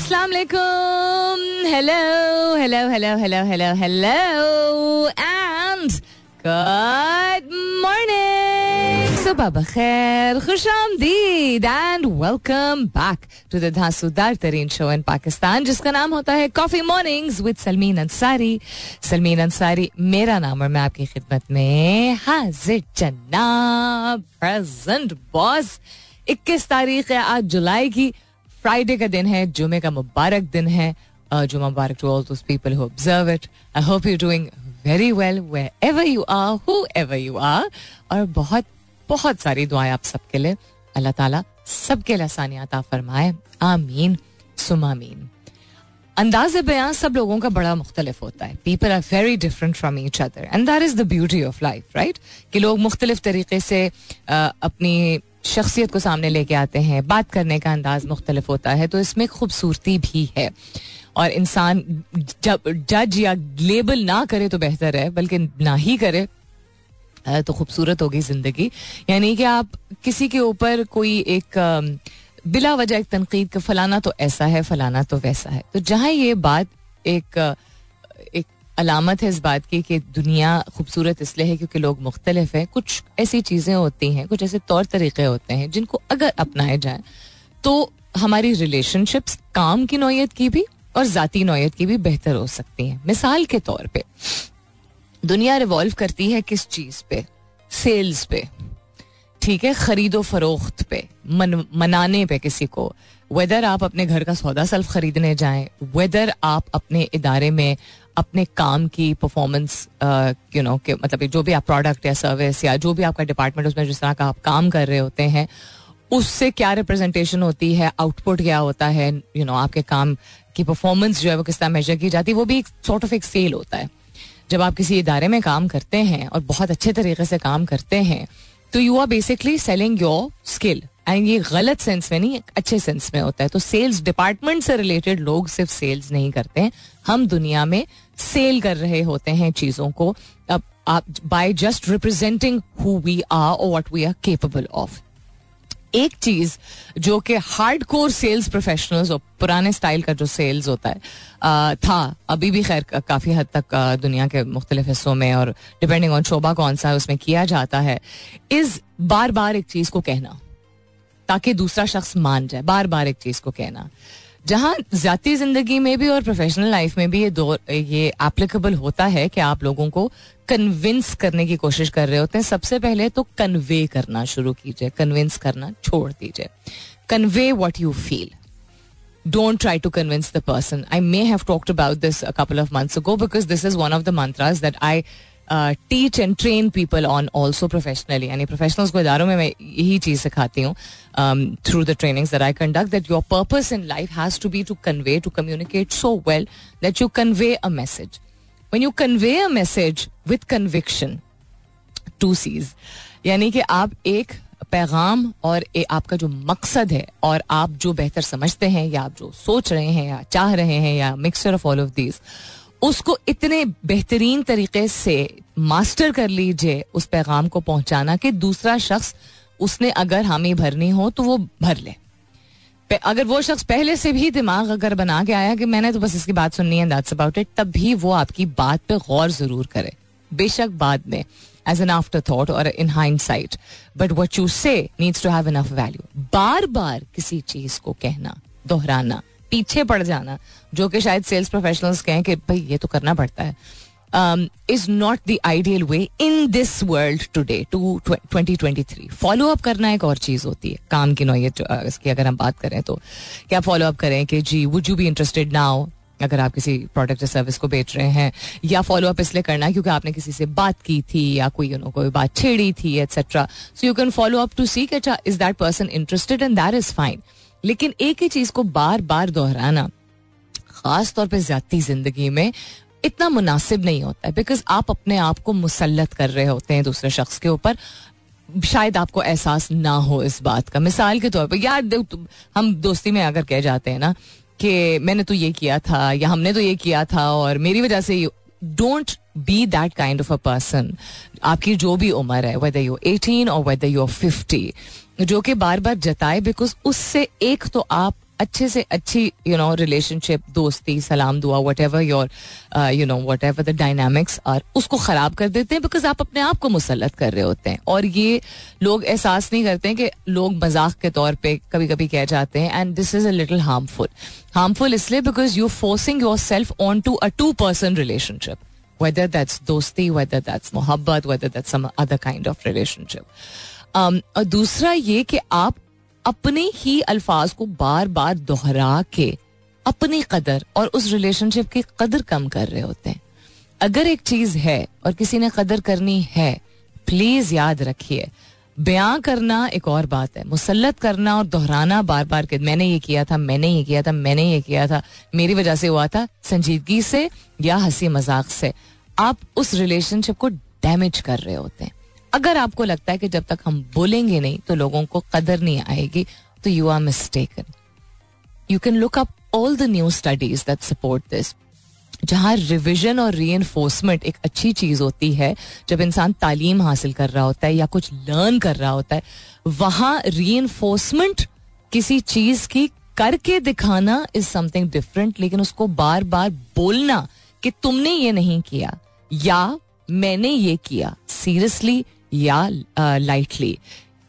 अस्सलाम वालेकुम hello hello hello hello hello hello and good morning सुबह बखैर खुश आमदीद and welcome back to the धांसूदार तरीन शो इन पाकिस्तान जिसका नाम होता है coffee mornings with Salmeen Ansari Salmeen Ansari मेरा नाम और मैं आपकी खिदमत में हाजिर जन्ना प्रेजेंट बॉस इक्कीस तारीख है आज जुलाई की फ्राइडे का दिन है जुमे का मुबारक दिन है जुमा मुबारक to all those people who observe it I hope you doing very well wherever you are whoever you are और बहुत बहुत सारी दुआएं आप सबके लिए अल्लाह ताला सबके लिए आसानियात फरमाए आमीन सुमामीन अंदाज बयान सब लोगों का बड़ा मुख्तलिफ होता है people are very different from each other and that is the beauty of life right कि लोग मुख्तलिफ तरीके से अपनी शख्सियत को सामने लेके आते हैं बात करने का अंदाज मुख्तलिफ होता है तो इसमें खूबसूरती भी है और इंसान जज या लेबल ना करे तो बेहतर है बल्कि ना ही करे तो खूबसूरत होगी जिंदगी यानी कि आप किसी के ऊपर कोई एक बिला वजह एक तनकीद का फलाना तो ऐसा है फलाना तो वैसा है तो जहां ये बात एक एक अलामत है इस बात की कि दुनिया खूबसूरत इसलिए है क्योंकि लोग मुख्तलिफ हैं कुछ ऐसी चीज़ें होती हैं कुछ ऐसे तौर तरीक़े होते हैं जिनको अगर अपनाए जाए तो हमारी रिलेशनशिप्स काम की नोयत की भी और जतीी नोयत की भी बेहतर हो सकती हैं मिसाल के तौर पर दुनिया रिवॉल्व करती है किस चीज़ पे सेल्स पे ठीक है खरीदो फरोख्त पे मन मनाने पे किसी को वेदर आप अपने घर का सौदा सेल्फ खरीदने जाएं वेदर आप अपने इदारे में अपने काम की परफॉर्मेंस यू नो के मतलब जो भी आप प्रोडक्ट या सर्विस या जो भी आपका डिपार्टमेंट उसमें जिस तरह का आप काम कर रहे होते हैं उससे क्या रिप्रेजेंटेशन होती है आउटपुट क्या होता है यू you नो know, आपके काम की परफॉर्मेंस जो है वो किस तरह मेजर की जाती है वो भी एक सॉर्ट ऑफ एक सेल होता है जब आप किसी इदारे में काम करते हैं और बहुत अच्छे तरीके से काम करते हैं तो you are basically selling your skill and ये गलत सेंस में नहीं अच्छे सेंस में होता है तो सेल्स डिपार्टमेंट से रिलेटेड लोग सिर्फ सेल्स नहीं करते हैं हम दुनिया में सेल कर रहे होते हैं चीज़ों को अब आप by just representing who we are और what we are capable of एक चीज जो कि हार्ड कोर सेल्स प्रोफेशनल्स और पुराने स्टाइल का जो सेल्स होता है आ, था अभी भी खैर काफ़ी हद तक दुनिया के मुख्तलिफ हिस्सों में और डिपेंडिंग ऑन शोभा कौन सा है उसमें किया जाता है इस बार बार एक चीज़ को कहना ताकि दूसरा शख्स मान जाए बार बार एक चीज को कहना जहां जाती जिंदगी में भी और प्रोफेशनल लाइफ में भी ये दो ये एप्लीकेबल होता है कि आप लोगों को कन्विंस करने की कोशिश कर रहे होते हैं सबसे पहले तो कन्वे करना शुरू कीजिए कन्विंस करना छोड़ दीजिए convey what you feel don't try to convince the person. I may have talked about this a couple of months ago because this is one of the mantras that I teach and train people on also professionally यानी professionals को इधारों में मैं यही चीज़ सिखाती हूँ through the training I conduct that your purpose in life has to be to convey to communicate so well that you convey a message when you convey a message with conviction to seize यानी कि आप एक पैगाम और ए, आपका जो मकसद है और आप जो बेहतर समझते हैं या आप जो सोच रहे हैं या चाह रहे हैं या mixture of all of these उसको इतने बेहतरीन तरीके से मास्टर कर लीजिए उस पैगाम को पहुंचाना कि दूसरा शख्स उसने अगर हामी भरनी हो तो वो भर ले अगर वो शख्स पहले से भी दिमाग अगर बना के आया कि मैंने तो बस इसकी बात सुननी है दैट्स अबाउट इट तब भी वो आपकी बात पे गौर जरूर करे बेशक बाद में एज एन आफ्टर थॉट और in hindsight but what you say needs to have enough value बार बार किसी चीज को कहना दोहराना पीछे पड़ जाना जो कि शायद सेल्स प्रोफेशनल्स कहें कि भाई ये तो करना पड़ता है is not the ideal way in this world today two twenty twenty three follow up करना एक और चीज़ होती है काम की नोयत uh, की अगर हम बात करें तो क्या फॉलो अप करें कि जी would you be interested now अगर आप किसी प्रोडक्ट या सर्विस को बेच रहे हैं या फॉलो अप इसलिए करना क्योंकि आपने किसी से बात की थी या कोई उन्होंने कोई बात छेड़ी थी etcetera so you can follow up to see cat is that person interested and that is fine लेकिन एक ही चीज को बार बार दोहराना खास तौर पर ज्यादा जिंदगी में इतना मुनासिब नहीं होता है बिकॉज आप अपने आप को मुसलत कर रहे होते हैं दूसरे शख्स के ऊपर शायद आपको एहसास ना हो इस बात का मिसाल के तौर पर यार हम दोस्ती में अगर कह जाते हैं ना कि मैंने तो ये किया था या हमने तो ये किया था और मेरी वजह से don't be that kind of a person आपकी जो भी उम्र है वेदर यू एटीन और वेदर यू फिफ्टी जो कि बार बार जताए बिकॉज उससे एक तो आप अच्छे से अच्छी यू नो रिलेशनशिप दोस्ती सलाम दुआ whatever your you know whatever the dynamics और उसको ख़राब कर देते हैं बिकॉज आप अपने आप को मुसलत कर रहे होते हैं और ये लोग एहसास नहीं करते हैं कि लोग मजाक के तौर पर कभी कभी कह जाते हैं and this is a little harmful harmful इसलिए because you forcing yourself on to a to person relationship whether that's दोस्ती वेदर दैट्स मोहब्बत whether that's some other kind of relationship और दूसरा ये कि आप अपने ही अल्फाज को बार बार दोहरा के अपनी कदर और उस रिलेशनशिप की कदर कम कर रहे होते हैं अगर एक चीज है और किसी ने कदर करनी है प्लीज याद रखिए बयां करना एक और बात है मुसलत करना और दोहराना बार बार के मैंने ये किया था मैंने ये किया था मैंने ये किया था मेरी वजह से हुआ था संजीदगी से या हंसी मजाक से आप उस रिलेशनशिप को डैमेज कर रहे होते हैं अगर आपको लगता है कि जब तक हम बोलेंगे नहीं तो लोगों को कदर नहीं आएगी तो you are mistaken you can look up all the new studies that support this जहाँ रिविजन और री एक अच्छी चीज़ होती है जब इंसान तालीम हासिल कर रहा होता है या कुछ लर्न कर रहा होता है वहाँ री किसी चीज़ की करके दिखाना इज समथिंग डिफरेंट लेकिन उसको बार बार बोलना कि तुमने ये नहीं किया या मैंने ये किया seriously Ya uh, lightly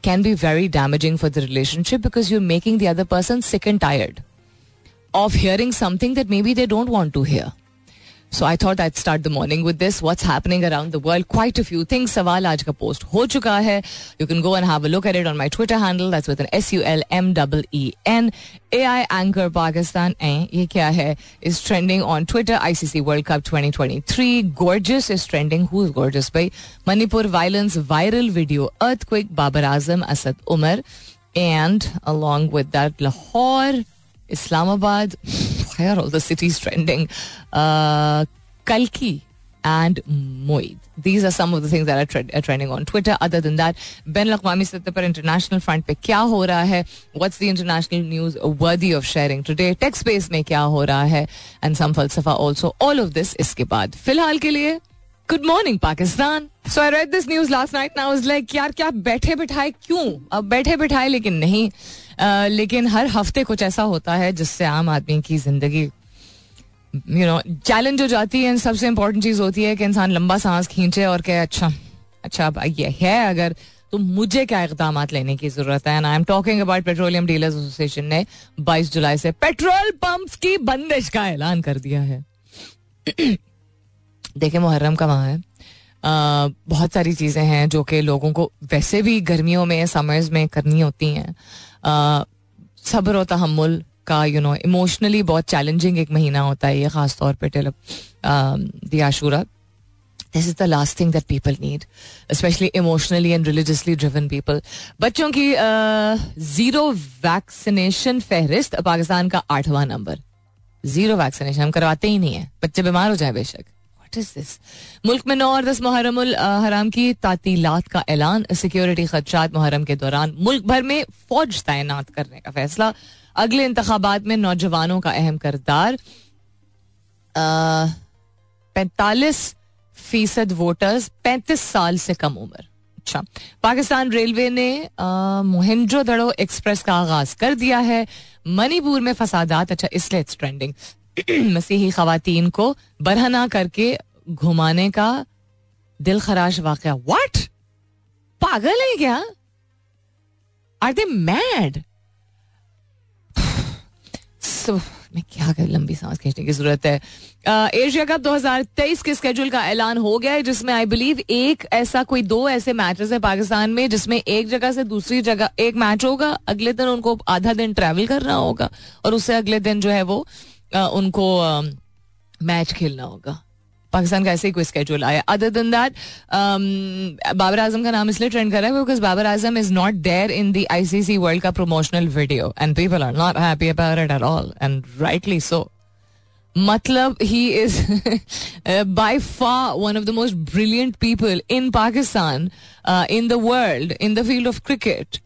can be very damaging for the relationship because you're making the other person sick and tired of hearing something that maybe they don't want to hear. So I thought I start the morning with this what's happening around the world quite a few things सवाल आज का post हो चुका है you can go and have a look at it on my Twitter handle that's with N S U L M double E N A I anchor Pakistan ए ये क्या है is trending on Twitter ICC World Cup 2023 gorgeous is trending who is gorgeous भाई Manipur violence viral video earthquake Babar Azam Asad Umar and along with that Lahore Islamabad why are all the cities trending? Uh, Kalki and Moid. These are some of the things that are, tre- are trending on Twitter. Other than that, Ben Lakwami सतह पर international front पे क्या हो रहा है? What's the international news worthy of sharing today? Tech space में क्या हो रहा है? And some falsafa also. All of this इसके बाद. फिलहाल के लिए good morning Pakistan so I read this news last night now is like यार क्या बैठे बिठाए क्यों अब बैठे बिठाए लेकिन नहीं uh, लेकिन हर हफ्ते कुछ ऐसा होता है जिससे आम आदमी की जिंदगी यू नो चैलेंज हो जाती है सबसे इंपॉर्टेंट चीज होती है कि इंसान लंबा सांस खींचे और कहे अच्छा अच्छा अब ये है अगर तो मुझे क्या इकदाम लेने की जरूरत है I am talking about petroleum dealers association ने 22 जुलाई से पेट्रोल पंप्स की बंदिश का ऐलान कर दिया है देखे मुहर्रम का वहां है आ, बहुत सारी चीज़ें हैं जो कि लोगों को वैसे भी गर्मियों में समर्स में करनी होती हैं सब्र और तहमुल का यू नो इमोशनली बहुत चैलेंजिंग एक महीना होता है ये खास तौर पे टेल दियाशूरा this is the last thing that people need specially emotionally and religiously driven people बच्चों की जीरो वैक्सीनेशन फहरिस्त पाकिस्तान का आठवां नंबर जीरो वैक्सीनेशन हम करवाते ही नहीं है बच्चे बीमार हो जाए बेशक इज दिस मुल्क में नौ और दस मुहरम हराम की तातीलात का ऐलान सिक्योरिटी खदशात मुहरम के दौरान मुल्क भर में फौज तैनात करने का फैसला अगले इंतबात में नौजवानों का अहम करदार पैंतालीस फीसद वोटर्स पैंतीस साल से कम उम्र अच्छा पाकिस्तान रेलवे ने दड़ो एक्सप्रेस का आगाज कर दिया है मणिपुर में फसादात अच्छा इसलिए इट्स ट्रेंडिंग मसीही खातन को बरहना करके घुमाने का दिल खराश वाक़ वाट पागल है क्या आर दे मैड मैं क्या कर लंबी सांस खींचने की जरूरत है एशिया कप 2023 के स्केड्यूल का ऐलान हो गया है जिसमें आई बिलीव एक ऐसा कोई दो ऐसे मैचेस है पाकिस्तान में जिसमें एक जगह से दूसरी जगह एक मैच होगा अगले दिन उनको आधा दिन ट्रैवल करना होगा और उससे अगले दिन जो है वो उनको मैच खेलना होगा पाकिस्तान का ऐसे ही कोई स्केड्यूल आया other than that Babar Azam का नाम इसलिए ट्रेंड कर रहा है because Babar Azam is not there in the ICC World का promotional video and people are not happy about it at all and rightly so मतलब he is by far one of the most brilliant people in Pakistan in the world in the field of cricket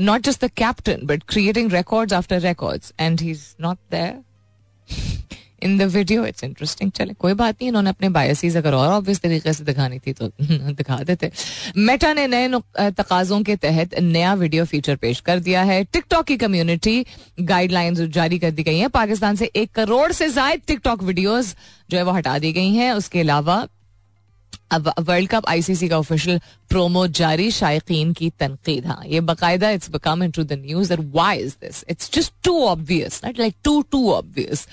not just the captain but creating records after records and he is not there in the video it's interesting चले कोई बात नहीं इन्होंने अपने biases अगर और obvious तरीके से दिखानी थी तो दिखा देते मेटा ने नए तकाजों के तहत नया वीडियो फीचर पेश कर दिया है टिकटॉक की कम्युनिटी गाइडलाइंस जारी कर दी गई है पाकिस्तान से एक करोड़ से जायद टिकटॉक वीडियोज जो है वो हटा दी गई हैं उसके अलावा अब वर्ल्ड कप आईसीसी का ऑफिशियल प्रोमो जारी शायकीन की तनकीद हाँ ये बाकायदा it's become into the news why is this it's just too obvious not like too too obvious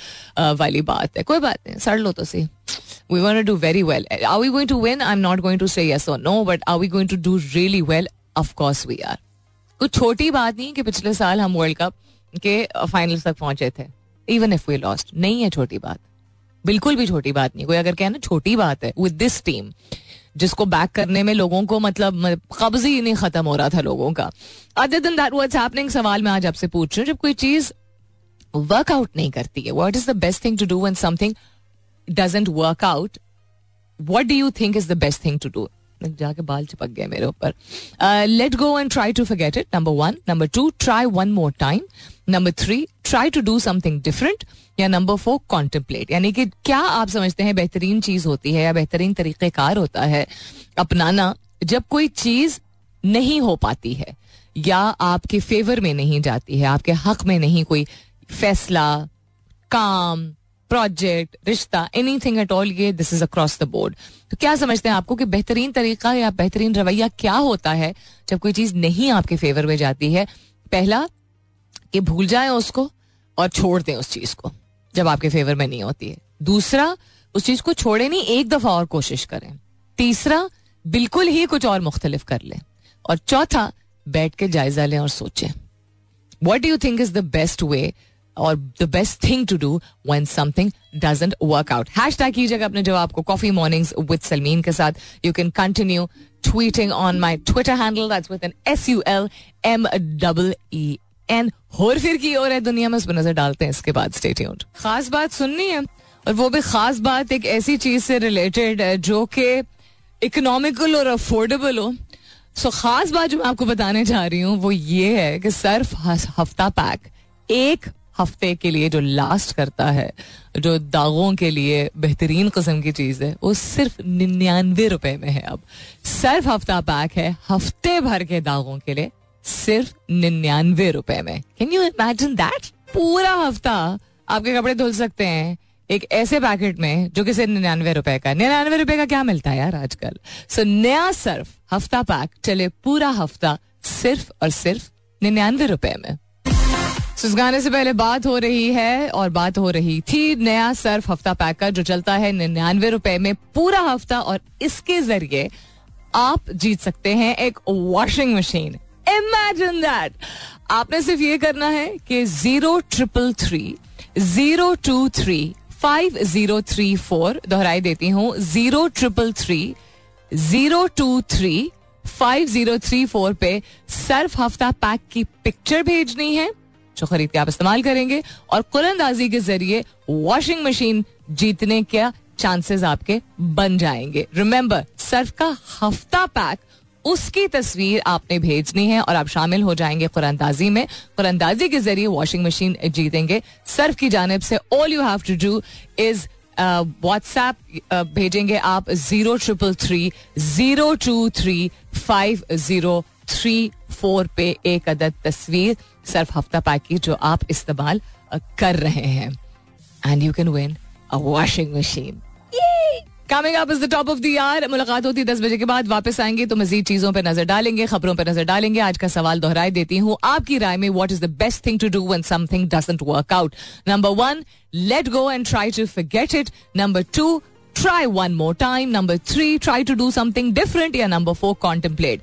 वाली बात है कोई बात नहीं सड़ लो तो सही We want to do very well. Are we going to win? I'm not going to say yes or no, but are we going to do really well? Of course we are. आर कुछ छोटी बात नहीं कि पिछले साल हम world cup के फाइनल तक पहुंचे थे इवन इफ वी लॉस्ट नहीं है छोटी बात बिल्कुल भी छोटी बात नहीं कोई अगर कहे ना छोटी बात है विद दिस टीम जिसको बैक करने में लोगों को मतलब कब्ज ही नहीं खत्म हो रहा था लोगों का अदर दिन दैट व्हाट्स हैपनिंग सवाल मैं आज आपसे पूछ रही हूँ जब कोई चीज वर्कआउट नहीं करती है what is the best thing to do an something doesn't work out what do you think is the best thing to do जाके बाल चिपक गए मेरे ऊपर let go and try to forget it number one number two try one more time number three try to do something different या number four contemplate यानी कि क्या आप समझते हैं बेहतरीन चीज होती है या बेहतरीन तरीक़ेकार होता है अपनाना जब कोई चीज नहीं हो पाती है या आपके फेवर में नहीं जाती है आपके हक में नहीं कोई फैसला काम प्रोजेक्ट रिश्ता एनी थिंग एट ऑल ये this is across the board तो क्या समझते हैं आपको कि बेहतरीन तरीका या बेहतरीन रवैया क्या होता है जब कोई चीज नहीं आपके फेवर में जाती है पहला कि भूल जाए उसको और छोड़ दें उस चीज को जब आपके फेवर में नहीं होती है दूसरा उस चीज को छोड़े नहीं एक दफा और कोशिश करें तीसरा बिल्कुल ही कुछ और मुख्तलिफ कर लें और चौथा बैठ के जायजा लें और सोचें what do think is the best way और the best thing to do when something doesn't work out hashtag कीजिएगा अपने जवाब को कॉफी मॉर्निंग्स विद सलमीन के साथ you can continue tweeting on my Twitter handle that's with N S U L M double E N होर फिर की और है दुनिया में उस पर नजर डालते हैं इसके बाद स्टेट खास बात सुननी है और वो भी खास बात एक ऐसी चीज से रिलेटेड है जो कि इकोनॉमिकल और अफोर्डेबल हो सो so, खास बात जो मैं आपको बताने जा रही हूँ वो ये है कि सर्फ हफ्ता पैक एक हफ्ते के लिए जो लास्ट करता है जो दागों के लिए बेहतरीन कस्म की चीज़ है वो सिर्फ निन्यानवे रुपए में है अब सिर्फ हफ्ता पैक है हफ्ते भर के दागों के लिए सिर्फ निन्यानवे रुपए में कैन यू इमेजिन दैट पूरा हफ्ता आपके कपड़े धुल सकते हैं एक ऐसे पैकेट में जो कि सिर्फ निन्यानवे रुपए का निन्यानवे रुपए का क्या मिलता है यार आजकल सो so, नया सर्फ हफ्ता पैक चले पूरा हफ्ता सिर्फ और सिर्फ निन्यानवे रुपए में सो तो इस गाने से पहले बात हो रही है और बात हो रही थी नया सर्फ हफ्ता पैक का जो चलता है निन्यानवे रुपए में पूरा हफ्ता और इसके जरिए आप जीत सकते हैं एक वॉशिंग मशीन इमेजिन दैट आपने सिर्फ ये करना है कि zero triple three zero two three five zero three four दोहराई देती हूँ zero triple three zero two three five zero three four पे सर्फ हफ्ता पैक की पिक्चर भेजनी है जो खरीद के आप इस्तेमाल करेंगे और कुलंदाजी के जरिए वॉशिंग मशीन जीतने का चांसेस आपके बन जाएंगे रिमेंबर सर्फ का हफ्ता पैक उसकी तस्वीर आपने भेजनी है और आप शामिल हो जाएंगे कुरंदाजी में कुरंदाजी के जरिए वॉशिंग मशीन जीतेंगे सर्फ की जानब से all you have to do is WhatsApp भेजेंगे आप zero triple three zero two three five zero three four पे एक अदद तस्वीर सिर्फ हफ्ता पैकेज जो आप इस्तेमाल कर रहे हैं and you can win a washing machine coming up is the top of the hour मुलाकात होती है दस बजे के बाद वापस आएंगे तो मजीद चीजों पर नजर डालेंगे खबरों पर नजर डालेंगे आज का सवाल दोहराई देती हूँ आपकी राय में what is the best thing to do when something doesn't work out number one let go and try to forget it number two try one more time number three try to do something different या number four contemplate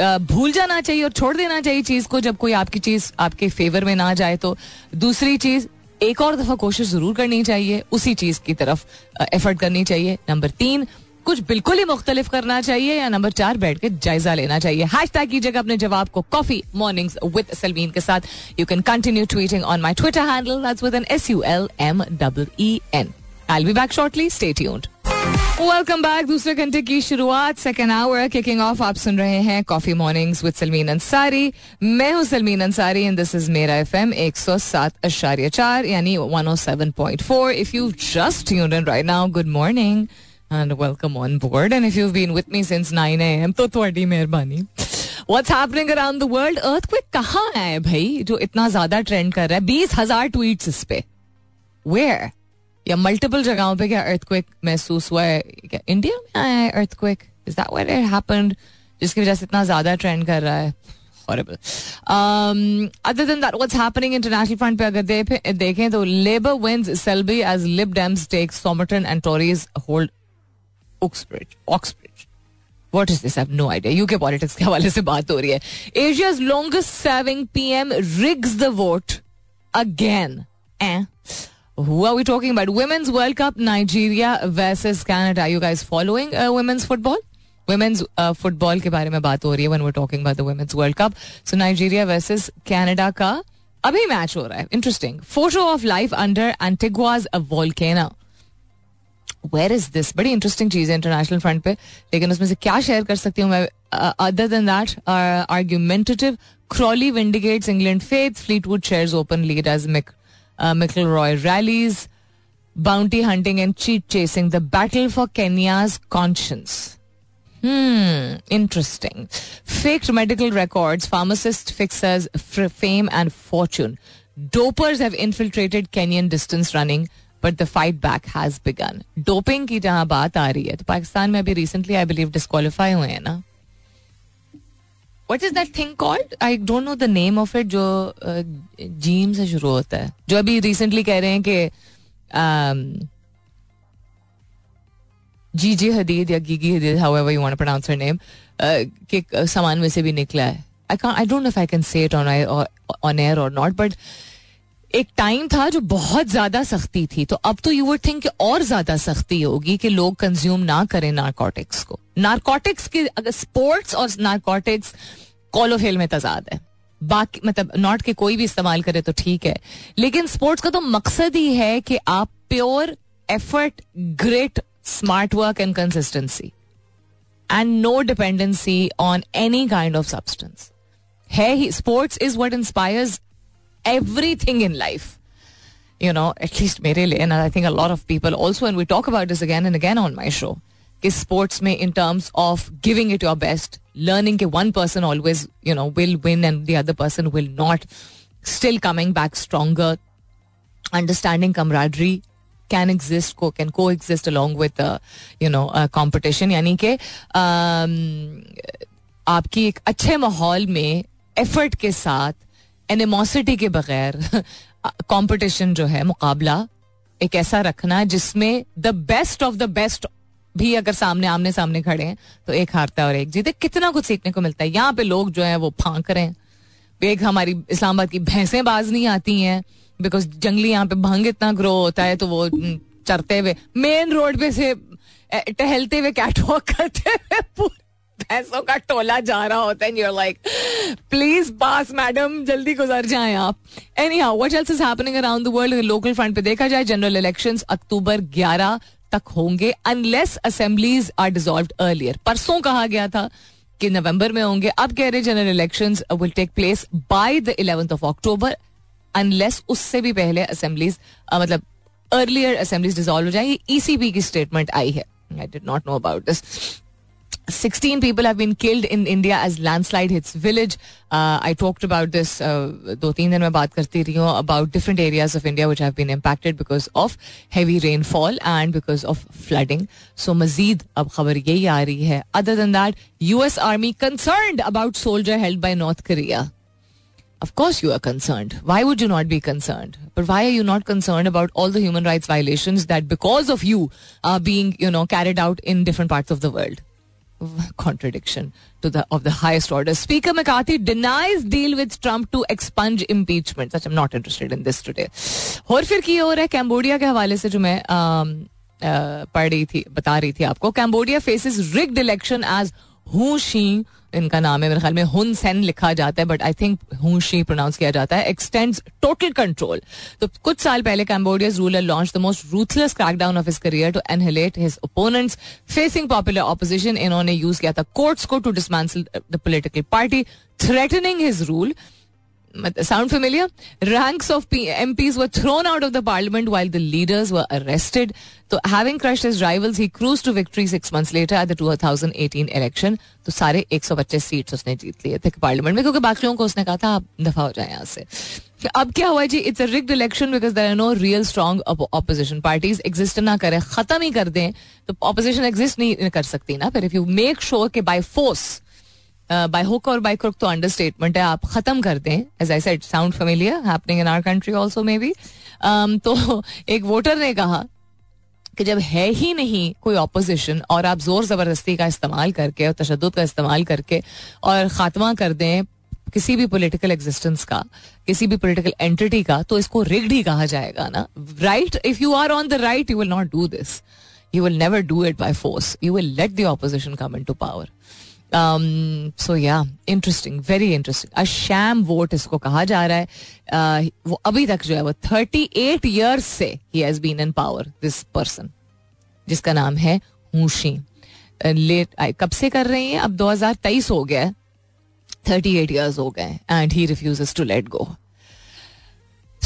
भूल जाना चाहिए और छोड़ देना चाहिए चीज को जब कोई आपकी चीज आपके फेवर में ना जाए तो दूसरी चीज एक और दफा कोशिश जरूर करनी चाहिए उसी चीज की तरफ एफर्ट करनी चाहिए नंबर तीन कुछ बिल्कुल ही मुख्तलिफ करना चाहिए या नंबर चार बैठ के जायजा लेना चाहिए हैश टैग कीजिएगा अपने जवाब को कॉफी मॉर्निंग्स विद सलमीन के साथ you can continue tweeting on my Twitter handle with N S U L M double N I be back shortly stay tuned welcome back दूसरे घंटे की शुरुआत सेकेंड आवर किकिंग ऑफ आप सुन रहे हैं coffee mornings with Salmeen Ansari मैं हूं Salmeen Ansari and this is मेरा एफ एम एक सौ सात अशार्य चार यानी one O seven point four if you just यून and right now good morning and welcome on board and if you been with me since nine A M तो थोड़ी मेहरबानी what's happening around the world earthquake कहाँ है भाई जो इतना ज्यादा ट्रेंड कर रहा है बीस हजार ट्वीट इस पे वेयर या मल्टीपल जगहों पे क्या अर्थक्वेक महसूस हुआ है क्या इंडिया में आया है earthquake is that what it happened जिसकी वजह से इतना ज्यादा ट्रेंड कर रहा है um, पे अगर देखें तो Labour wins Selby as Lib Dems take and Tories hold Oxbridge Oxbridge what is this no idea UK politics के हवाले से बात हो रही है Asia's longest serving M rigs the vote again Eh? Who are we talking about? Women's World Cup, Nigeria versus Canada. Are you guys following uh, women's football? Women's uh, football के बारे में बात हो रही है when we're talking about the women's World Cup. So Nigeria versus Canada का अभी match हो रहा है interesting photo of life under Antigua's a volcano where is this बड़ी इंटरेस्टिंग चीज है इंटरनेशनल फ्रंट पे लेकिन उसमें से क्या शेयर कर सकती हूँ मैं other than that argumentative Crawley vindicates England faith Fleetwood shares open lead as Mick uh, McElroy rallies, bounty hunting, and cheat chasing. The battle for Kenya's conscience. Hmm, interesting. Faked medical records, pharmacist fixers fame and fortune. Dopers have infiltrated Kenyan distance running, but the fight back has begun. Doping की जहां बात आ रही है तो पाकिस्तान में अभी recently I believe disqualify हुए हैं ना what is that thing called I don't know the name of it जो जीम से शुरू होता है जो अभी रिसेंटली कह रहे हैं कि जी जी हदीद या Gigi Hadid however you want pronounce her name के सामान में से भी निकला है I I don't know if I can say it on on air और नॉट बट एक टाइम था जो बहुत ज्यादा सख्ती थी तो अब तो यू वुड थिंक और ज्यादा सख्ती होगी कि लोग कंज्यूम ना करें नारकोटिक्स को नारकोटिक्स के अगर स्पोर्ट्स और नारकोटिक्स कॉलोफेल में तजाद तो है बाकी मतलब नॉट के कोई भी इस्तेमाल करे तो ठीक है लेकिन स्पोर्ट्स का तो मकसद ही है कि आप pure effort great smart work and consistency and no dependency on any kind of substance है ही sports is what inspires everything in life you know at least मेरे लिए and I think a lot of people also and we talk about this again and again on my show कि sports में in terms of giving it your best learning के one person always you know will win and the other person will not still coming back stronger understanding camaraderie can exist co can coexist along with you know competition यानी कि आपकी एक अच्छे माहौल में effort के साथ एनिमोसिटी के बगैर कंपटीशन जो है मुकाबला एक ऐसा रखना जिसमें the best of the best भी अगर सामने आमने सामने खड़े हैं तो एक हारता है और एक जीते कितना कुछ सीखने को मिलता है यहाँ पे लोग जो है वो फांक रहे हैं एक हमारी इस्लामाबाद की भैंसें बाज नहीं आती हैं बिकॉज जंगली यहाँ पे भंग इतना ग्रो होता है तो वो चरते हुए मेन रोड पे से टहलते हुए कैटवॉक करते हुए पैसों का टोला जा रहा होता है you're like please pass madam जल्दी गुजर जाए आप anyhow what else is happening around the world local front पे देखा जाए जनरल इलेक्शन अक्टूबर ग्यारह तक होंगे unless assemblies are dissolve earlier परसों कहा गया था कि नवंबर में होंगे अब कह रहे general election will take place by the eleventh of October unless उससे भी पहले असेंबलीज मतलब अर्लियर असेंबलीज डिजोल्व हो जाएंगे ईसीबी e की स्टेटमेंट आई है I did not know about this 16 people have been killed in India as landslide hits village. Uh, I talked about this दो तीन दिन में बात करती रही हूँ about different areas of India which have been impacted because of heavy rainfall and because of flooding. So मजीद अब खबर यही आ रही है. Other than that, U.S. Army concerned about soldier held by North Korea. Of course you are concerned. Why would you not be concerned? But why are you not concerned about all the human rights violations that because of you are being, you know, carried out in different parts of the world? contradiction to the of the highest order. Speaker McCarthy denies deal with Trump to expunge impeachment. Such I'm not interested in this today. और फिर की हो रहा है Cambodia के हवाले से जो मैं पढ़ रही थी बता रही थी आपको Cambodia faces rigged election as she इनका नाम है मेरे ख्याल में हुन सेन लिखा जाता है but I think she pronounce किया जाता है एक्सटेंड्स टोटल कंट्रोल तो कुछ साल पहले Cambodia's ruler launch the most ruthless crackdown of his career to annihilate his opponents facing popular opposition इन्होंने यूज किया था कोर्ट्स को to dismantle the political party threatening his rule sound familiar ranks of MPs thrown out of the parliament while the leaders were arrested तो having crush his rivals he cruise to victory six months later at the two thousand eighteen election तो सारे एक सौ पच्चीस seats उसने जीत लिए थे parliament में क्योंकि बाकी को उसने कहा था आप दफा हो जाए यहां से तो अब क्या हुआ जी it's a rigged election because there are no real strong opposition parties exist ना करें खत्म ही कर दें तो ऑपोजिशन एग्जिस्ट नहीं कर सकती ना फिर इफ यू मेक श्योर के बाई फोर्स बाय हुक और बाय क्रुक तो अंडरस्टेटमेंट है आप खत्म कर दें as I said sound familiar happening in our country also maybe तो एक वोटर ने कहा कि जब है ही नहीं कोई ऑपोजिशन और आप जोर ज़बरदस्ती का इस्तेमाल करके और तशद का इस्तेमाल करके और ख़ात्मा कर दें किसी भी पॉलिटिकल एग्जिस्टेंस का किसी भी पॉलिटिकल एंटिटी का तो इसको रिग्ड ही कहा जाएगा ना right if you are on the right you will not do this you will never do it by force you will let the opposition come in to power so या interesting very interesting a sham vote इसको कहा जा रहा है uh, वो अभी तक जो है वो थर्टी एट ईयर्स से he has been in power this person जिसका नाम है हुशी लेट uh, कब से कर रही हैं अब 2023 हो गया थर्टी एट ईयर्स हो गए and he refuse to let go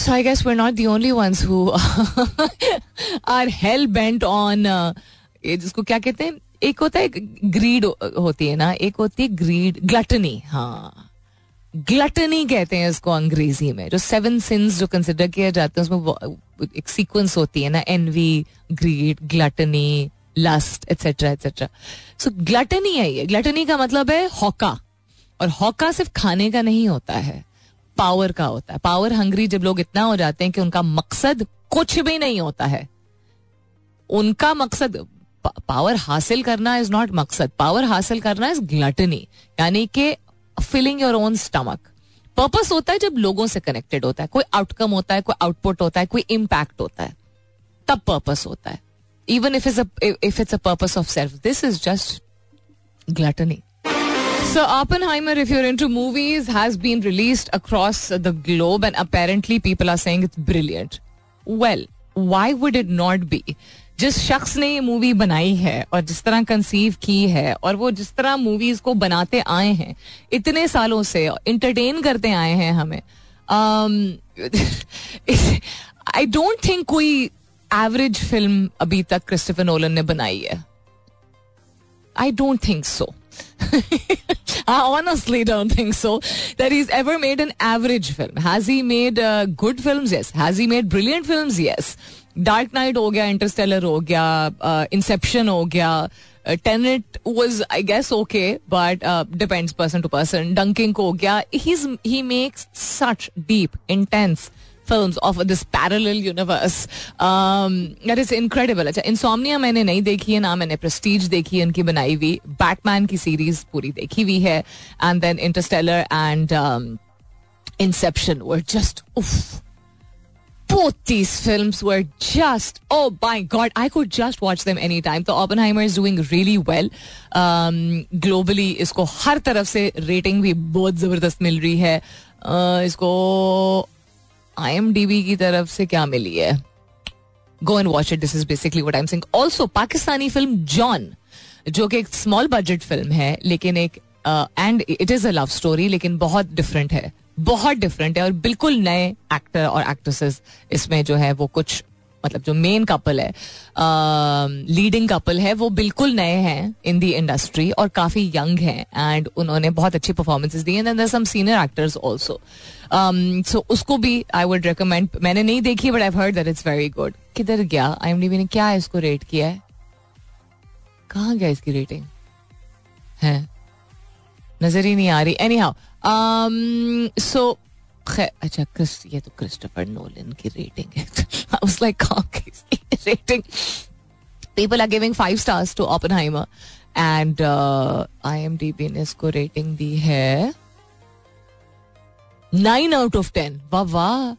so I guess we're not the only ones who are hell bent on जिसको क्या कहते हैं एक होता है ग्रीड होती है ना एक होती है ग्रीड ग्लटनी हाँ ग्लटनी कहते हैं इसको अंग्रेजी में जो सेवन सिंस जो कंसिडर किया जाता है उसमें एक सीक्वेंस होती है ना envy greed gluttony lust etcetera etcetera so gluttony है ये ग्लटनी का मतलब है हॉका और हॉका सिर्फ खाने का नहीं होता है पावर का होता है पावर हंग्री जब लोग इतना हो जाते हैं कि उनका मकसद कुछ भी नहीं होता है उनका मकसद पावर हासिल करना इज नॉट मकसद पावर हासिल करना इज ग्लटनी यानी कि filling your own stomach purpose होता है जब लोगों से कनेक्टेड होता है कोई आउटकम होता है कोई आउटपुट होता है कोई इम्पैक्ट होता है तब पर्पस होता है even if is if it's a purpose of self this is just gluttony So, Oppenheimer, if you're into movies, has been released across the globe, and apparently people are saying it's brilliant. Well, why would it not be? जिस शख्स ने ये movie बनाई है और जिस तरह conceive की है और वो जिस तरह मूवीज को बनाते आए हैं इतने सालों से इंटरटेन करते आए हैं हमें आई डोंट थिंक कोई एवरेज फिल्म अभी तक क्रिस्टोफर नोलन ने बनाई है I don't think so I honestly don't think so that he's ever made an average film. Has he made uh, good films? Yes. Has he made brilliant films? Yes. Dark Knight हो गया Interstellar हो गया Inception uh, हो गया Tenet was I guess okay but depends person to person Dunkirk हो गया he makes such deep intense film of this parallel universe that is incredible अच्छा Insomnia मैंने नहीं देखी है ना मैंने प्रस्टीज देखी है इनकी बनाई हुई बैटमैन की सीरीज पूरी देखी हुई है and then Interstellar and Inception were just उफ both these films were just oh my god i could just watch them any time तो oppenheimer is doing really well um, globally इसको हर तरफ से रेटिंग भी बहुत जबरदस्त मिल रही है uh, इसको आईएमडीबी की तरफ से क्या मिली है go and watch it this is basically what I am saying also Pakistani film John जो कि एक स्मॉल बजट फिल्म है लेकिन एक and it is a love story लेकिन बहुत डिफरेंट है बहुत डिफरेंट है और बिल्कुल नए एक्टर और एक्ट्रेसेस इसमें जो है वो कुछ मतलब जो मेन कपल है लीडिंग कपल है वो बिल्कुल नए हैं इन दी इंडस्ट्री और काफ़ी यंग हैं एंड उन्होंने बहुत अच्छी performances the and some senior actors also so उसको भी आई वुड रिकमेंड मैंने नहीं देखी but I heard that it's very good किधर गया आई एम डी ने क्या इसको रेट किया है कहाँ गया इसकी रेटिंग है नजर ही नहीं आ रही एनी हाउ सो अच्छा क्रिस ये तो क्रिस्टोफर नोलन की रेटिंग है I was like rating people are giving five stars to Oppenheimer and IMDb ने इसको रेटिंग दी है नाइन आउट ऑफ टेन वाह वाह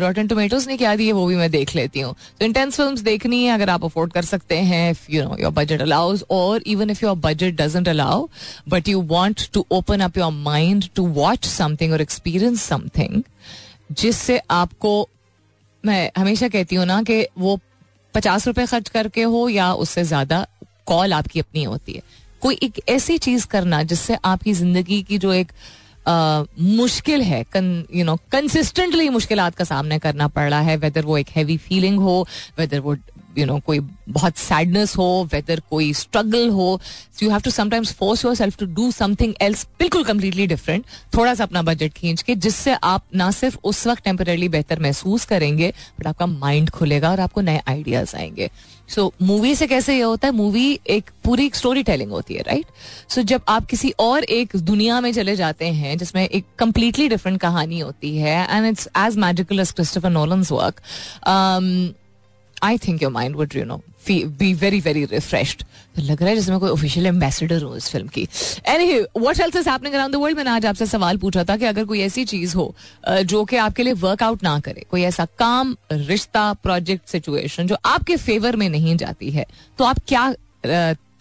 रॉटन टोमेटोज ने क्या दिए वो भी मैं देख लेती हूँ तो इंटेंस फिल्म देखनी है अगर आप अफोर्ड कर सकते हैं if you know your budget allows और even if your budget doesn't allow but you want to open up your mind to watch something और एक्सपीरियंस समथिंग जिससे आपको मैं हमेशा कहती हूँ ना कि वो पचास रुपए खर्च करके हो या उससे ज्यादा कॉल आपकी अपनी होती है कोई एक ऐसी चीज करना जिससे आपकी जिंदगी की जो एक मुश्किल है यू नो कंसिस्टेंटली मुश्किल का सामना करना पड़ रहा है वेदर वो एक हैवी फीलिंग हो वेदर वो यू नो कोई बहुत सैडनेस हो वेदर कोई स्ट्रगल हो so you have to sometimes force yourself to do something else बिल्कुल कम्प्लीटली डिफरेंट थोड़ा सा अपना बजट खींच के जिससे आप ना सिर्फ उस वक्त टेम्परेली बेहतर महसूस करेंगे बट आपका माइंड खुलेगा और आपको नए आइडियाज आएंगे सो so, मूवी से कैसे ये होता है मूवी एक पूरी स्टोरी टेलिंग होती है राइट right? सो so, जब आप किसी और एक दुनिया में चले जाते हैं जिसमें एक कम्प्लीटली डिफरेंट कहानी होती है and it's as magical as Christopher Nolan's work I think your mind would you know be very very refreshed लग रहा है जैसे मैं कोई ऑफिशियल एम्बेसडर हूँ इस फिल्म की any what else is happening around the world मैंने आज आपसे सवाल पूछा था कि अगर कोई ऐसी चीज हो जो कि आपके लिए वर्कआउट ना करे कोई ऐसा काम रिश्ता प्रोजेक्ट सिचुएशन जो आपके फेवर में नहीं जाती है तो आप क्या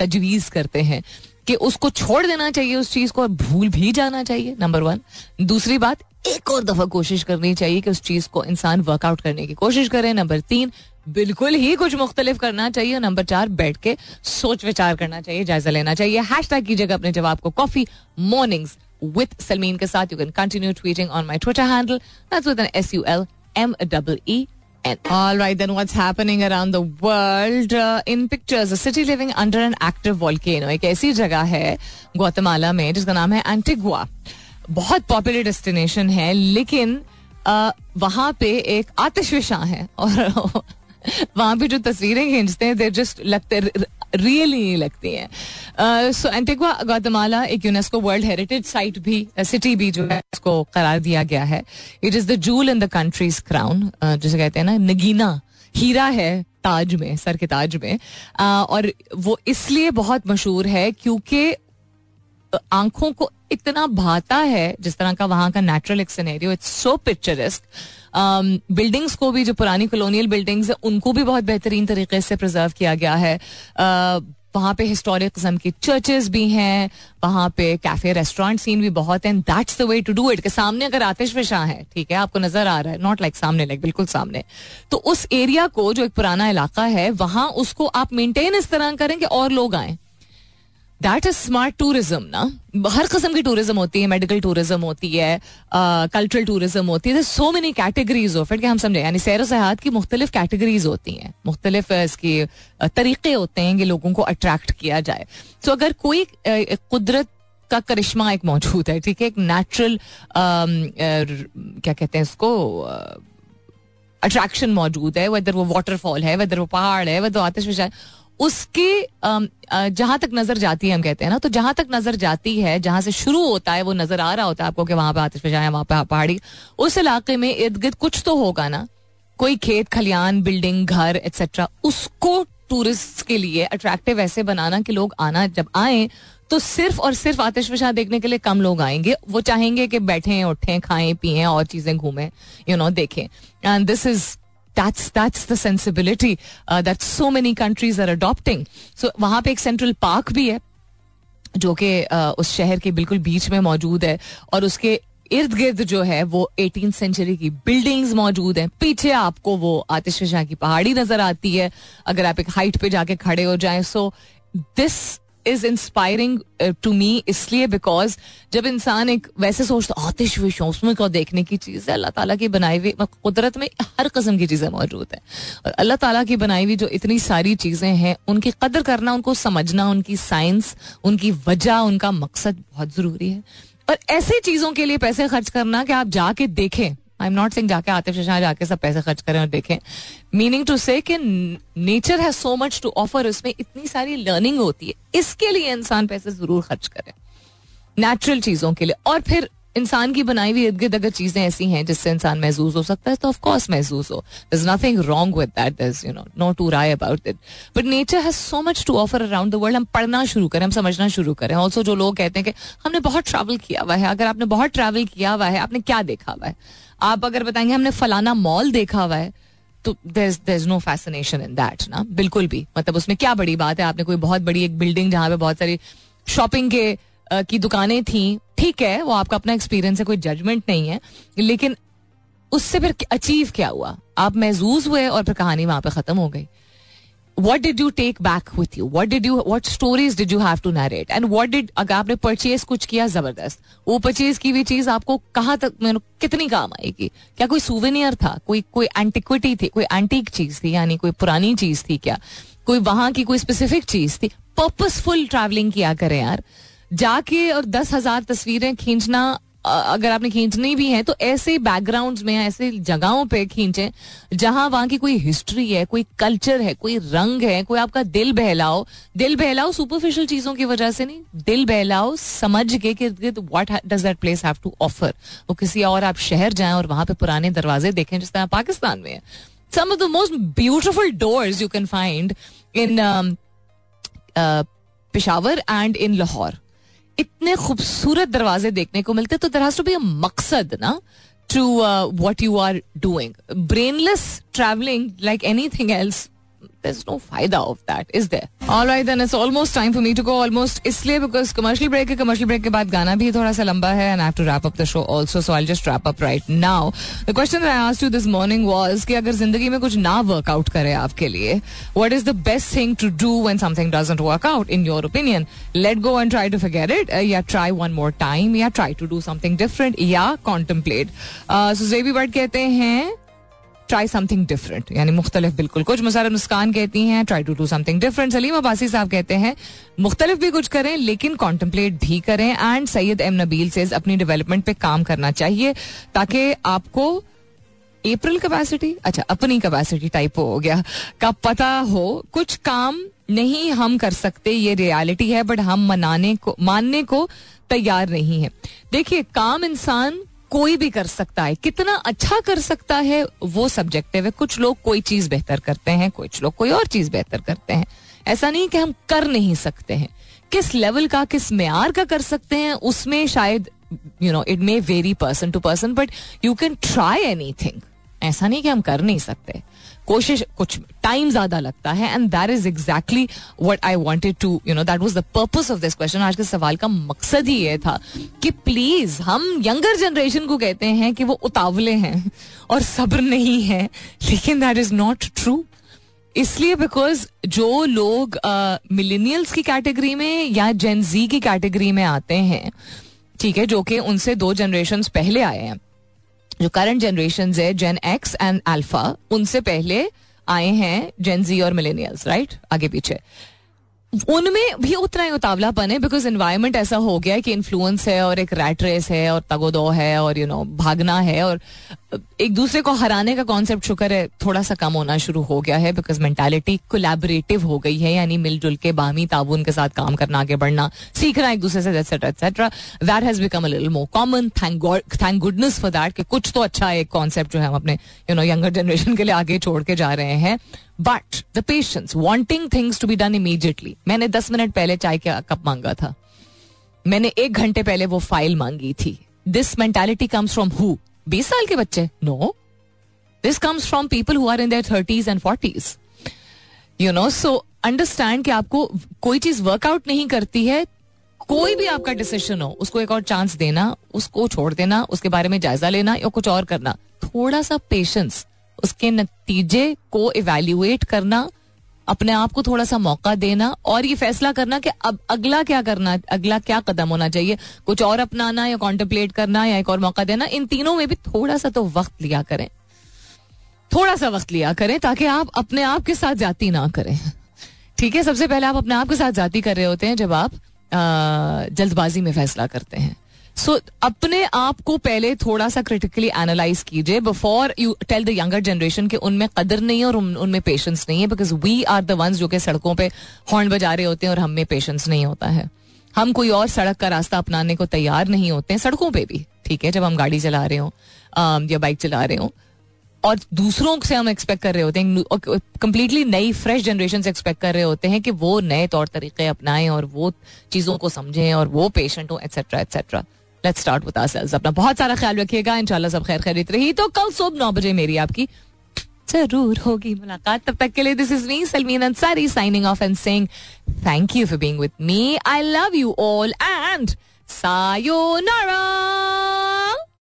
तजवीज करते हैं कि उसको छोड़ देना चाहिए उस चीज को और भूल भी जाना चाहिए नंबर वन दूसरी बात एक और दफा कोशिश करनी चाहिए कि उस चीज को इंसान वर्कआउट करने की कोशिश करे नंबर तीन बिल्कुल ही कुछ मुख्तलिफ करना चाहिए नंबर चार बैठ के सोच विचार करना चाहिए जायजा लेना चाहिए हैश टैग कीजिएगा अपने जवाब को कॉफी मॉर्निंग्स विथ सलमीन के साथ you can continue tweeting on my Twitter handle S U L M double E And all right, then what's happening around the world uh, in pictures? A city living under an active volcano. एक ऐसी जगह hai Guatemala mein, jiska naam hai Antigua. बहुत popular destination है लेकिन uh, वहाँ पे एक आतिशविशा है और वहां पे जो तस्वीरें खींचते हैं देर जस्ट लगते रियली लगती हैं सो एंटिगवा गौतमाला एक यूनेस्को वर्ल्ड हेरिटेज साइट भी सिटी भी जो है उसको करार दिया गया है it is the jewel in the country's crown जिसे कहते हैं ना नगीना हीरा है ताज में सर के ताज में और वो इसलिए बहुत मशहूर है क्योंकि आंखों को इतना भाता है जिस तरह का वहां का नेचुरल एक scenario it's so picturesque buildings को भी जो पुरानी कॉलोनियल बिल्डिंग्स है उनको भी बहुत बेहतरीन तरीके से प्रिजर्व किया गया है uh, वहाँ पे हिस्टोरिक किस्म की चर्चेस भी हैं वहाँ पे कैफे रेस्टोरेंट सीन भी बहुत है that's the way to do it के सामने अगर आतिश फिशा है ठीक है आपको नजर आ रहा है नॉट लाइक सामने लाइक बिल्कुल सामने तो उस एरिया को जो एक पुराना इलाका है वहां उसको आप मेंटेन इस तरह करें कि और लोग आए दैट इज स्मार्ट टूरिज्म ना हर किस्म की टूरिज्म होती है मेडिकल टूरिज्म होती है कल्चरल uh, टूरिज्म होती है so many categories of it कि हम समझे यानी सैर सयाहत की मुख्तलिफ कैटेगरीज होती हैं मुख्तलिफ इसके तरीके होते हैं कि लोगों को अट्रैक्ट किया जाए तो so, अगर कोई कुदरत का करिश्मा एक मौजूद है ठीक है एक नेचुरल क्या कहते हैं इसको अट्रैक्शन मौजूद है वेदर वो वाटरफॉल है वेदर वो पहाड़ है वेदर आतिश उसकी जहां तक नजर जाती है हम कहते हैं ना तो जहां तक नजर जाती है जहां से शुरू होता है वो नजर आ रहा होता है आपको कि वहां पर आतिशबाजा है वहां पर पहाड़ी उस इलाके में इर्द गिर्द कुछ तो होगा ना कोई खेत खलियान बिल्डिंग घर एक्सेट्रा उसको टूरिस्ट के लिए अट्रैक्टिव ऐसे बनाना कि लोग आना जब आए तो सिर्फ और सिर्फ आतिशबाजा देखने के लिए कम लोग आएंगे वो चाहेंगे कि बैठें उठें खाएं पिए और चीजें घूमें यू नो देखें and this is that's that's the sensibility that so many countries are adopting so वहां पे एक सेंट्रल पार्क भी है जो कि uh, उस शहर के बिल्कुल बीच में मौजूद है और उसके इर्द गिर्द जो है वो एटीन सेंचुरी की बिल्डिंग्स मौजूद हैं पीछे आपको वो आतिश की पहाड़ी नजर आती है अगर आप एक हाइट पे जाके खड़े हो जाए so this is inspiring to me इसलिए बिकॉज जब इंसान एक वैसे सोचता आतिश विश हो उसमें क्या देखने की चीज़ है अल्लाह ताला की बनाई हुई मतलब कुदरत में हर कस्म की चीज़ें मौजूद हैं और अल्लाह ताला की बनाई हुई जो इतनी सारी चीज़ें हैं उनकी कदर करना उनको समझना उनकी साइंस उनकी वजह उनका मकसद बहुत ज़रूरी है और ऐसे चीज़ों के लिए पैसे खर्च करना कि आप जाके देखें आई एम नॉट सिंग जाके आतिफ शशा जाके सब पैसे खर्च करें और देखें meaning to say nature has so much to offer उसमें इतनी सारी लर्निंग होती है इसके लिए इंसान पैसे जरूर खर्च करें नेचुरल चीजों के लिए और फिर इंसान की बनाई हुई इर्द गिर्द अगर चीजें ऐसी हैं जिससे इंसान महसूस हो सकता है तो ऑफकोर्स महसूस हो there is nothing wrong with that there you know no two ways about it but nature has so much to offer around the world हम पढ़ना शुरू करें हम समझना शुरू करें ऑल्सो जो लोग कहते हैं कि हमने बहुत ट्रैवल किया हुआ है अगर आपने बहुत ट्रैवल किया हुआ है आपने क्या देखा हुआ है आप अगर बताएंगे हमने फलाना मॉल देखा हुआ है तो there is no fascination in that ना बिल्कुल भी मतलब उसमें क्या बड़ी बात है आपने कोई बहुत बड़ी एक बिल्डिंग जहाँ पे बहुत सारी शॉपिंग के की दुकानें थी ठीक है वो आपका अपना एक्सपीरियंस है कोई जजमेंट नहीं है लेकिन उससे फिर अचीव क्या हुआ आप महजूज हुए और फिर कहानी वहां पर खत्म हो गई what did you take back with you what did you what stories did you have to narrate and what did अगर आपने परचेज कुछ किया जबरदस्त वो परचेज की हुई चीज आपको कहाँ तक मैंने कितनी काम आएगी क्या कोई सुवेनियर था कोई कोई एंटिक्विटी थी कोई एंटीक चीज थी यानी कोई पुरानी चीज थी क्या कोई वहां की कोई स्पेसिफिक चीज थी पर्पसफुल ट्रैवलिंग किया करें यार जाके और दस हजार तस्वीरें खींचना अगर आपने खींचनी भी है तो ऐसे बैकग्राउंड्स में ऐसे जगहों पे खींचे जहां वहां की कोई हिस्ट्री है कोई कल्चर है कोई रंग है कोई आपका दिल बहलाओ दिल बहलाओ सुपरफिशियल चीजों की वजह से नहीं दिल बहलाओ समझ के कि what does that place have to offer वो किसी और आप शहर जाएं और वहां पे पुराने दरवाजे देखें जिस तरह पाकिस्तान में है some of the most beautiful doors you can find in Peshawar and in Lahore इतने खूबसूरत दरवाजे देखने को मिलते तो दरअसल भी मकसद ना to what you are doing brainless travelling like anything else there's no फायदा of that, is there? All right, then it's almost time for me to go. Almost इसलिए because commercial break है commercial break के बाद गाना भी थोड़ा सा लंबा है and I have to wrap up the show also, so I'll just wrap up right now. The question that I asked you this morning was कि अगर जिंदगी में कुछ ना work out करे आपके लिए, what is the best thing to do when something doesn't work out in your opinion? Let go and try to forget it, uh, या try one more time, या try to do something different, या contemplate. Uh, so Zebi Bhatt कहते हैं try something different यानी मुख्तलिफ बिल्कुल कुछ मुसार मुस्कान कहती हैं try to do something different Saleem Abbasi साहब कहते हैं मुख्तलिफ भी कुछ करें लेकिन कॉन्टम्पलेट भी करें एंड सैयद एम नबील से अपनी डेवलपमेंट पे काम करना चाहिए ताकि आपको अप्रैल कैपेसिटी अच्छा अपनी कैपेसिटी टाइप हो गया का पता हो कुछ काम नहीं हम कर सकते ये रियलिटी है बट हम मनाने को मानने को तैयार नहीं है देखिए काम इंसान कोई भी कर सकता है कितना अच्छा कर सकता है वो सब्जेक्टिव है कुछ लोग कोई चीज बेहतर करते हैं कुछ लोग कोई और चीज बेहतर करते हैं ऐसा नहीं कि हम कर नहीं सकते हैं किस लेवल का किस मैार का कर सकते हैं उसमें शायद you know it may vary person to person but you can try anything ऐसा नहीं कि हम कर नहीं सकते कोशिश कुछ टाइम ज्यादा लगता है and that is exactly what I wanted to you know that was the purpose of this question आज के सवाल का मकसद ही ये था कि प्लीज हम यंगर जनरेशन को कहते हैं कि वो उतावले हैं और सब्र नहीं है लेकिन दैट इज नॉट ट्रू इसलिए बिकॉज जो लोग मिलेनियल्स uh, की कैटेगरी में या जेन जी की कैटेगरी में आते हैं ठीक है जो कि उनसे दो जनरेशन पहले आए हैं जो करंट जनरेशन है जेन एक्स एंड अल्फा उनसे पहले आए हैं जेन जी और मिलेनियल्स राइट आगे पीछे उनमें भी उतना ही उतावलापन है बिकॉज इन्वायरमेंट ऐसा हो गया है कि इन्फ्लुएंस है और एक रैट रेस है और तगोदो है और यू you नो know, भागना है और एक दूसरे को हराने का कॉन्सेप्ट शुक्र है थोड़ा सा कम होना शुरू हो गया है बिकॉज मेंटालिटी कोलेबरेटिव हो गई है यानी मिलजुल के बामी ताबून के साथ काम करना आगे बढ़ना सीखना एक दूसरे से etcetera etcetera that has become a little more common thank thank goodness for that कि कुछ तो अच्छा एक कॉन्सेप्ट जो है हम अपने यू नो यंगर जनरेशन के लिए आगे छोड़ के जा रहे हैं but the patience wanting things to be done immediately मैंने दस मिनट पहले चाय का कप मांगा था मैंने एक घंटे पहले वो फाइल मांगी थी this mentality comes from who बीस साल के बच्चे no this comes from people who are in their thirties and forties you know so understand कि आपको कोई चीज वर्कआउट नहीं करती है कोई भी आपका डिसीजन हो उसको एक और चांस देना उसको छोड़ देना उसके बारे में जायजा लेना या कुछ और करना थोड़ा सा पेशेंस उसके नतीजे को इवेल्युएट करना अपने आप को थोड़ा सा मौका देना और ये फैसला करना कि अब अगला क्या करना अगला क्या कदम होना चाहिए कुछ और अपनाना या कॉन्टम्पलेट करना या एक और मौका देना इन तीनों में भी थोड़ा सा तो वक्त लिया करें थोड़ा सा वक्त लिया करें ताकि आप अपने आप के साथ जाती ना करें ठीक है सबसे पहले आप अपने आप के साथ जाती कर रहे होते हैं जब आप जल्दबाजी में फैसला करते हैं सो अपने आप को पहले थोड़ा सा क्रिटिकली एनालाइज कीजिए before you tell the younger generation के उनमें कदर नहीं है और उनमें पेशेंस नहीं है because we are the ones जो कि सड़कों पे हॉर्न बजा रहे होते हैं और हम में पेशेंस नहीं होता है हम कोई और सड़क का रास्ता अपनाने को तैयार नहीं होते हैं सड़कों पे भी ठीक है जब हम गाड़ी चला रहे हो या बाइक चला रहे हो और दूसरों से हम एक्सपेक्ट कर रहे होते हैं कंप्लीटली नई फ्रेश जनरेशन से एक्सपेक्ट कर रहे होते हैं कि वो नए तौर तरीके अपनाएं और वो चीज़ों को समझें और वो पेशेंट हों etcetera etcetera let's start with ourselves अपना बहुत सारा ख्याल रखिएगा इंशाल्लाह सब खैर खैरित रही तो कल सुबह नौ बजे मेरी आपकी जरूर होगी मुलाकात तब तक के लिए this is me Salmeen Ansari signing off and saying thank you for being with me I love you all and sayonara